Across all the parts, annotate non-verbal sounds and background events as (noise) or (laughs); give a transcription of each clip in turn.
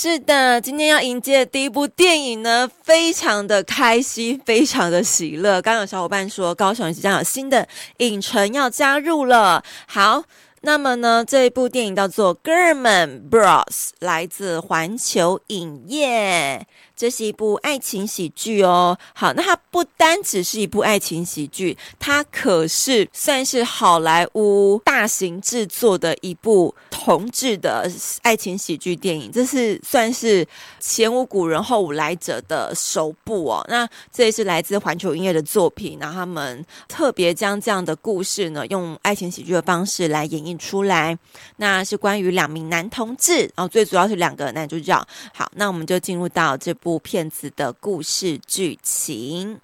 是的，今天要迎接的第一部电影呢，非常的开心，非常的喜乐。刚有小伙伴说，高雄即将有新的影城要加入了。好。那么呢，这一部电影叫做《German Bros》，来自环球影业。这是一部爱情喜剧哦。好，那它不单只是一部爱情喜剧，它可是算是好莱坞大型制作的一部同志的爱情喜剧电影。这是算是前无古人后无来者的首部哦。那这也是来自环球音乐的作品，然后他们特别将这样的故事呢，用爱情喜剧的方式来演绎出来。那是关于两名男同志，然后最主要是两个男主角。好，那我们就进入到这部。部片子的故事剧情。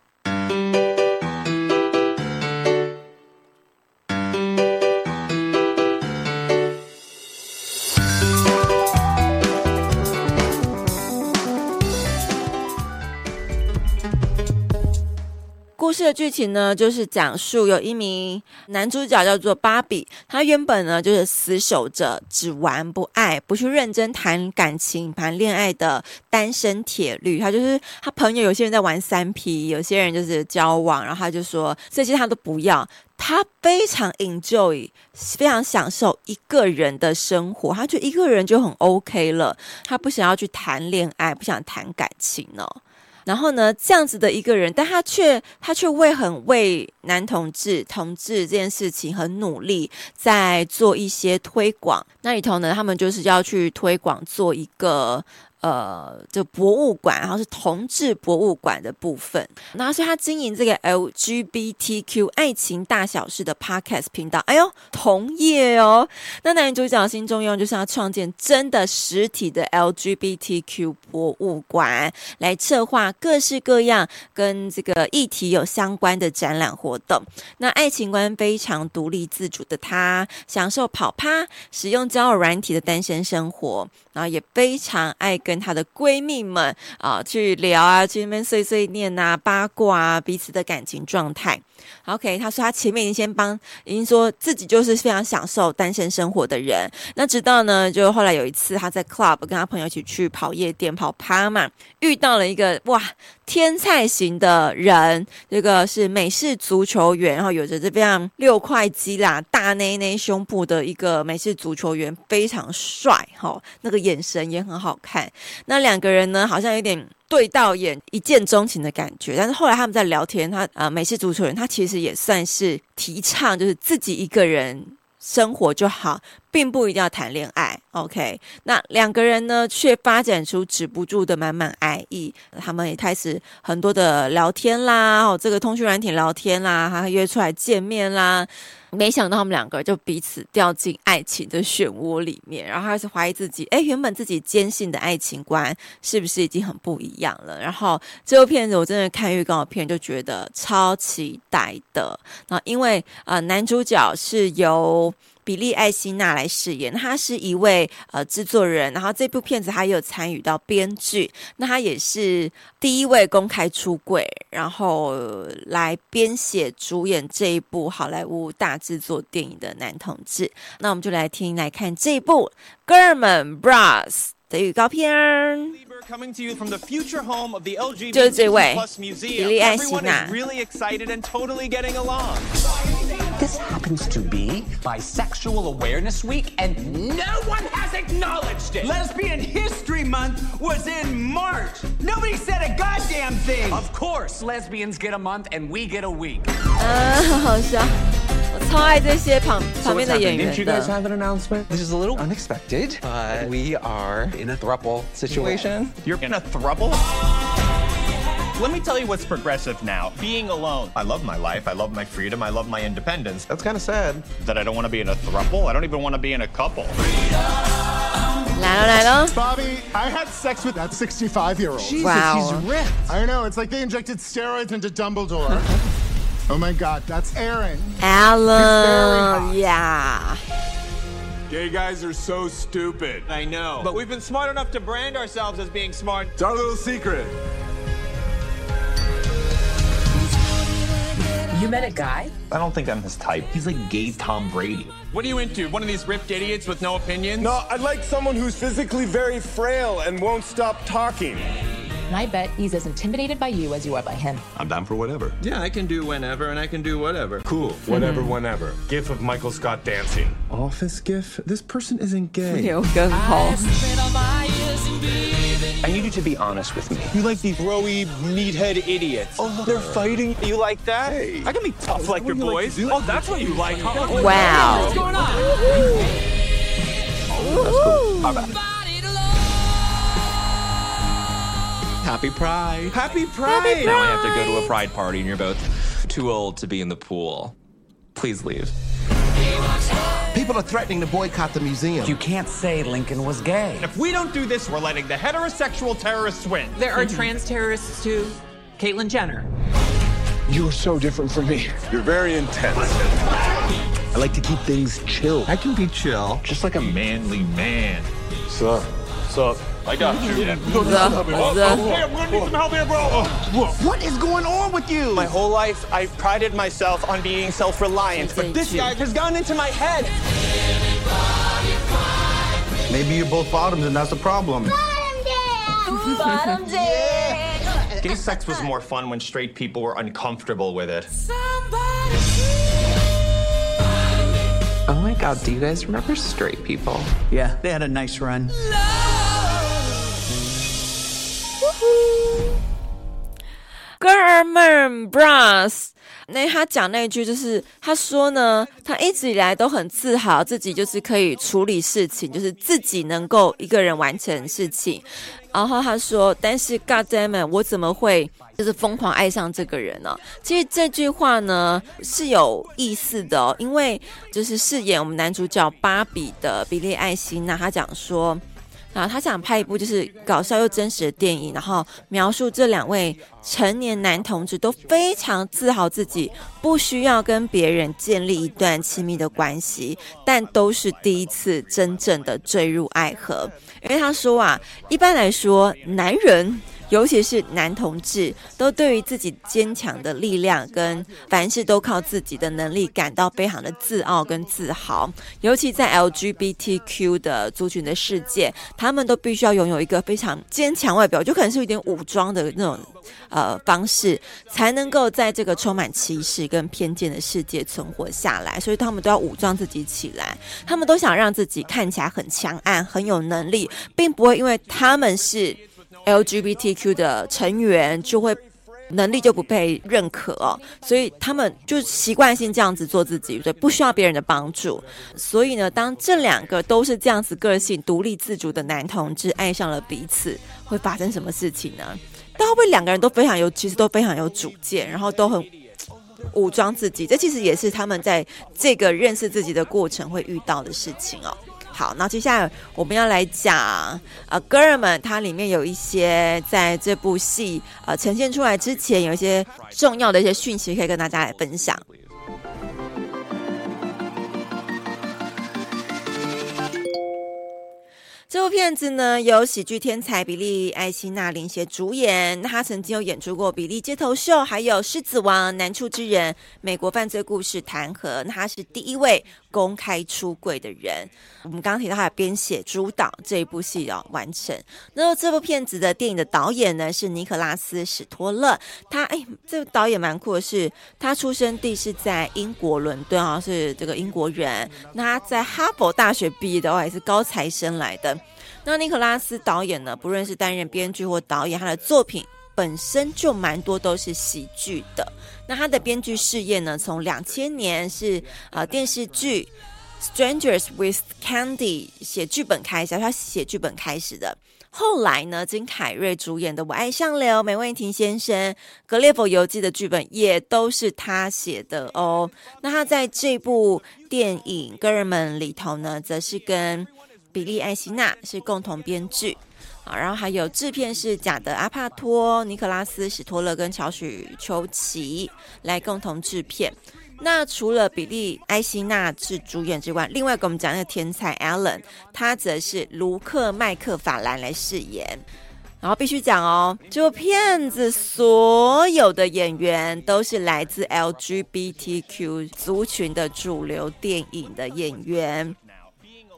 故事的剧情呢，就是讲述有一名男主角叫做芭比，他原本呢就是死守着只玩不爱，不去认真谈感情、谈恋爱的单身铁律。他就是他朋友有些人在玩三 P，有些人就是交往，然后他就说这些他都不要，他非常 enjoy，非常享受一个人的生活，他觉得一个人就很 OK 了，他不想要去谈恋爱，不想谈感情呢。然后呢，这样子的一个人，但他却他却为很为男同志同志这件事情很努力，在做一些推广。那里头呢，他们就是要去推广做一个。呃，这博物馆，然后是同志博物馆的部分。然后是他经营这个 LGBTQ 爱情大小事的 Podcast 频道。哎呦，同业哦。那男主角心中用就是要创建真的实体的 LGBTQ 博物馆，来策划各式各样跟这个议题有相关的展览活动。那爱情观非常独立自主的他，享受跑趴、使用交友软体的单身生活，然后也非常爱跟。跟她的闺蜜们啊去聊啊，去那边碎碎念啊，八卦啊，彼此的感情状态。OK，她说她前面已经先帮，已经说自己就是非常享受单身生活的人。那直到呢，就后来有一次她在 club 跟她朋友一起去跑夜店跑趴嘛，遇到了一个哇天菜型的人，这个是美式足球员，然后有着这样六块肌啦、大内内胸部的一个美式足球员，非常帅哈，那个眼神也很好看。那两个人呢，好像有点对到眼，一见钟情的感觉。但是后来他们在聊天，他呃，美式足球员，他其实也算是提倡，就是自己一个人生活就好，并不一定要谈恋爱。OK，那两个人呢，却发展出止不住的满满爱意。他们也开始很多的聊天啦，哦，这个通讯软体聊天啦，还约出来见面啦。没想到他们两个就彼此掉进爱情的漩涡里面，然后开始怀疑自己，哎，原本自己坚信的爱情观是不是已经很不一样了？然后这部片子我真的看预告片就觉得超期待的。然后因为呃男主角是由比利·艾希纳来饰演，他是一位呃制作人，然后这部片子他也有参与到编剧，那他也是第一位公开出柜，然后来编写主演这一部好莱坞大制作电影的男同志。那我们就来听来看这一部《哥儿们 Bros》的预告片。就是这位比利·艾希纳。This happens to be Bisexual Awareness Week, and no one has acknowledged it. Lesbian History Month was in March. Nobody said a goddamn thing. Of course, lesbians get a month and we get a week. (laughs) 啊，好笑！ 我超爱这些旁旁边的演员的。Didn't you guys have an announcement? This is a little unexpected, but we are in a throuple situation. You're in a throuple? Let me tell you what's progressive now. Being alone. I love my life. I love my freedom. I love my independence. That's kind of sad. That I don't want to be in a throuple. I don't even want to be in a couple. 来了来了 Bobby, I had sex with that 65 year old. Jesus, Wow. he's ripped. I know, it's like they injected steroids into Dumbledore. (laughs) oh my god, that's Aaron. Alan. Yeah. Gay guys are so stupid. I know. But we've been smart enough to brand ourselves as being smart. It's our little secret. You met a guy? I don't think I'm his type. He's like gay Tom Brady. What are you into? One of these ripped idiots with no opinions? No, I'd like someone who's physically very frail and won't stop talking. And I bet he's as intimidated by you as you are by him. I'm down for whatever. Yeah, I can do whenever and I can do whatever. Cool. Mm-hmm. Whatever, mm-hmm. whenever. GIF of Michael Scott dancing. Office GIF? This person isn't gay. You go Paul. I need you to be honest with me. You like these rowdy, meathead idiots. Oh, look. They're fighting. You like that? Hey. I can be tough like your boys. Like oh, that's what you like, huh? Wow. What's going on? Oh, that's cool. Happy Pride. Happy Pride. Now I have to go to a Pride party and you're both too old to be in the pool. Please leave. People are threatening to boycott the museum. You can't say Lincoln was gay. If we don't do this, we're letting the heterosexual terrorists win. There are trans terrorists too. Caitlyn Jenner. You're so different from me. You're very intense. I like to keep things chill. I can be chill. Just like a manly man. Sup? Sup? I got you. The, the, oh, oh, I'm gonna need some help here, bro. Uh, uh, what is going on with you? My whole life, I've prided myself on being self-reliant, but this guy has gone into my head. Maybe you're both bottoms and that's a problem. Bottom (laughs) Gay sex was more fun when straight people were uncomfortable with it. Oh my god, do you guys remember straight people? Yeah, they had a nice run. g i r m a n Bros。那他讲那句就是，他说呢，他一直以来都很自豪自己就是可以处理事情，就是自己能够一个人完成事情。然后他说，但是 God damn it，我怎么会就是疯狂爱上这个人呢？其实这句话呢是有意思的哦，因为就是饰演我们男主角芭比的比利·艾希纳，他讲说。啊，他想拍一部就是搞笑又真实的电影，然后描述这两位成年男同志都非常自豪自己不需要跟别人建立一段亲密的关系，但都是第一次真正的坠入爱河。因为他说啊，一般来说，男人。尤其是男同志，都对于自己坚强的力量跟凡事都靠自己的能力感到非常的自傲跟自豪。尤其在 LGBTQ 的族群的世界，他们都必须要拥有一个非常坚强外表，就可能是有点武装的那种呃方式，才能够在这个充满歧视跟偏见的世界存活下来。所以他们都要武装自己起来，他们都想让自己看起来很强悍、很有能力，并不会因为他们是。LGBTQ 的成员就会能力就不被认可哦，所以他们就习惯性这样子做自己，对，不需要别人的帮助。所以呢，当这两个都是这样子个性独立自主的男同志爱上了彼此，会发生什么事情呢？但会不会两个人都非常有，其实都非常有主见，然后都很武装自己？这其实也是他们在这个认识自己的过程会遇到的事情哦。好，那接下来我们要来讲，呃，哥儿们，它里面有一些在这部戏呃呈现出来之前，有一些重要的一些讯息可以跟大家来分享。这部片子呢，由喜剧天才比利·艾希纳领衔主演。那他曾经有演出过《比利街头秀》，还有《狮子王》、《难处之人》、《美国犯罪故事》、弹劾。他是第一位公开出柜的人。我们刚刚提到他的编写、主导这一部戏哦，完成。那这部片子的电影的导演呢，是尼可拉斯·史托勒。他哎，这个导演蛮酷的是，他出生地是在英国伦敦啊，是这个英国人。那他在哈佛大学毕业的话，也是高材生来的。那尼克拉斯导演呢，不论是担任编剧或导演，他的作品本身就蛮多都是喜剧的。那他的编剧事业呢，从两千年是呃电视剧《Strangers with Candy》写剧本开始，他写剧本开始的。后来呢，金凯瑞主演的《我爱上流》、梅温廷先生《格列佛游记》的剧本也都是他写的哦。那他在这部电影《哥儿们》里头呢，则是跟比利·艾希纳是共同编剧，啊，然后还有制片是贾德·阿帕托、尼克拉斯·史托勒跟乔许·丘奇来共同制片。那除了比利·艾希纳是主演之外，另外给我们讲那个天才 Alan，他则是卢克·麦克法兰来饰演。然后必须讲哦，这部片子所有的演员都是来自 LGBTQ 族群的主流电影的演员。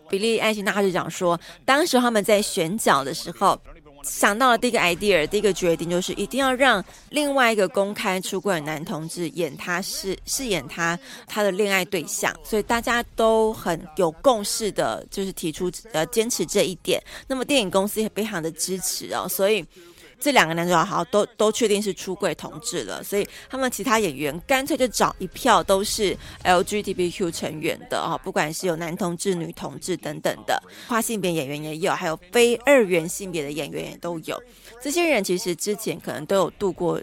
比利·艾辛纳就讲说，当时他们在选角的时候，想到了第一个 idea，第一个决定就是一定要让另外一个公开出柜的男同志演他饰饰演他他的恋爱对象，所以大家都很有共识的，就是提出呃坚持这一点。那么电影公司也非常的支持哦，所以。这两个男主角好像都都确定是出柜同志了，所以他们其他演员干脆就找一票都是 LGBTQ 成员的哈，不管是有男同志、女同志等等的跨性别演员也有，还有非二元性别的演员也都有。这些人其实之前可能都有度过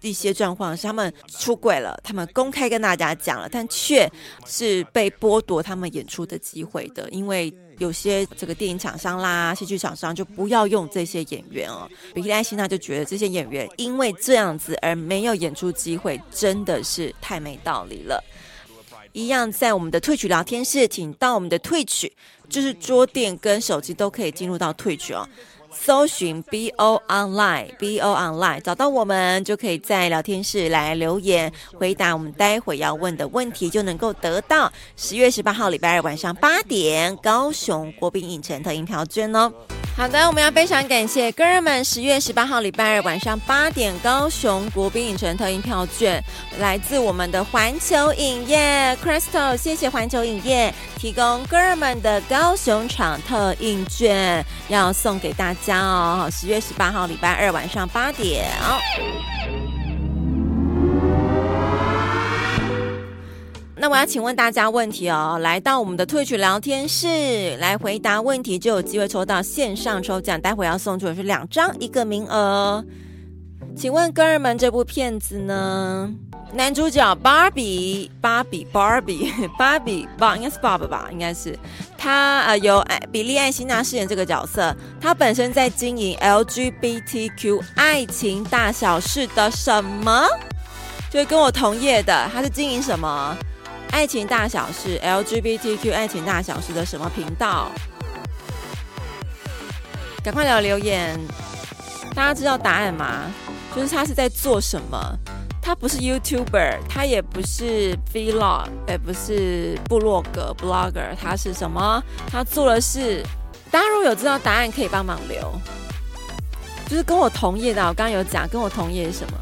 一些状况，是他们出轨了，他们公开跟大家讲了，但却是被剥夺他们演出的机会的，因为。有些这个电影厂商啦、戏剧厂商就不要用这些演员哦。比利·艾希娜就觉得这些演员因为这样子而没有演出机会，真的是太没道理了。一样在我们的退曲聊天室，请到我们的退曲就是桌垫跟手机都可以进入到退曲哦。搜寻 BO Online，BO Online 找到我们就可以在聊天室来留言，回答我们待会要问的问题，就能够得到十月十八号礼拜二晚上八点高雄国宾影城特映票券哦。好的，我们要非常感谢哥儿们十月十八号礼拜二晚上八点高雄国宾影城特映票券，来自我们的环球影业 Crystal，谢谢环球影业提供哥儿们的高雄场特映券，要送给大家哦。十月十八号礼拜二晚上八点。那我要请问大家问题哦，来到我们的 Twitch 聊天室来回答问题，就有机会抽到线上抽奖。待会要送出的是两张一个名额。请问哥儿们，这部片子呢？男主角芭比，芭比，芭比，芭比，芭应该是爸爸吧？应该是他呃，由比利艾辛纳饰演这个角色。他本身在经营 LGBTQ 爱情大小事的什么？就是跟我同业的，他是经营什么？爱情大小事，LGBTQ 爱情大小事的什么频道？赶快来留言！大家知道答案吗？就是他是在做什么？他不是 YouTuber，他也不是 Vlog，也不是部落格 Blogger，他是什么？他做的是，大家如果有知道答案，可以帮忙留。就是跟我同业的，我刚刚有讲，跟我同业是什么？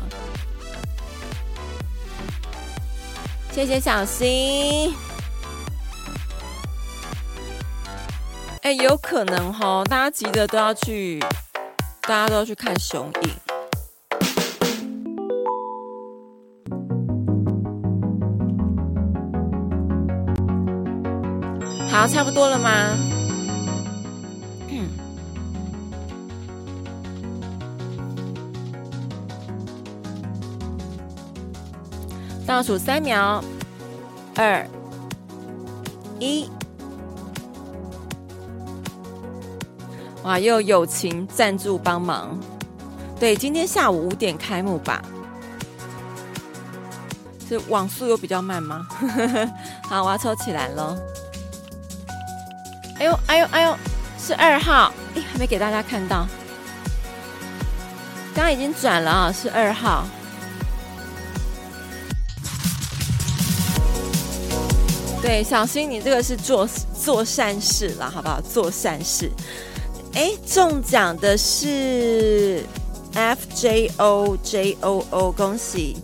谢谢小新。哎，有可能哈，大家急着都要去，大家都要去看雄影。好，差不多了吗？倒数三秒，二，一，哇！又友情赞助帮忙，对，今天下午五点开幕吧？是网速有比较慢吗？(laughs) 好，我要抽起来喽！哎呦，哎呦，哎呦，是二号，哎，还没给大家看到，刚刚已经转了啊，是二号。对，小新，你这个是做做善事了，好不好？做善事。哎，中奖的是 F J O J O O，恭喜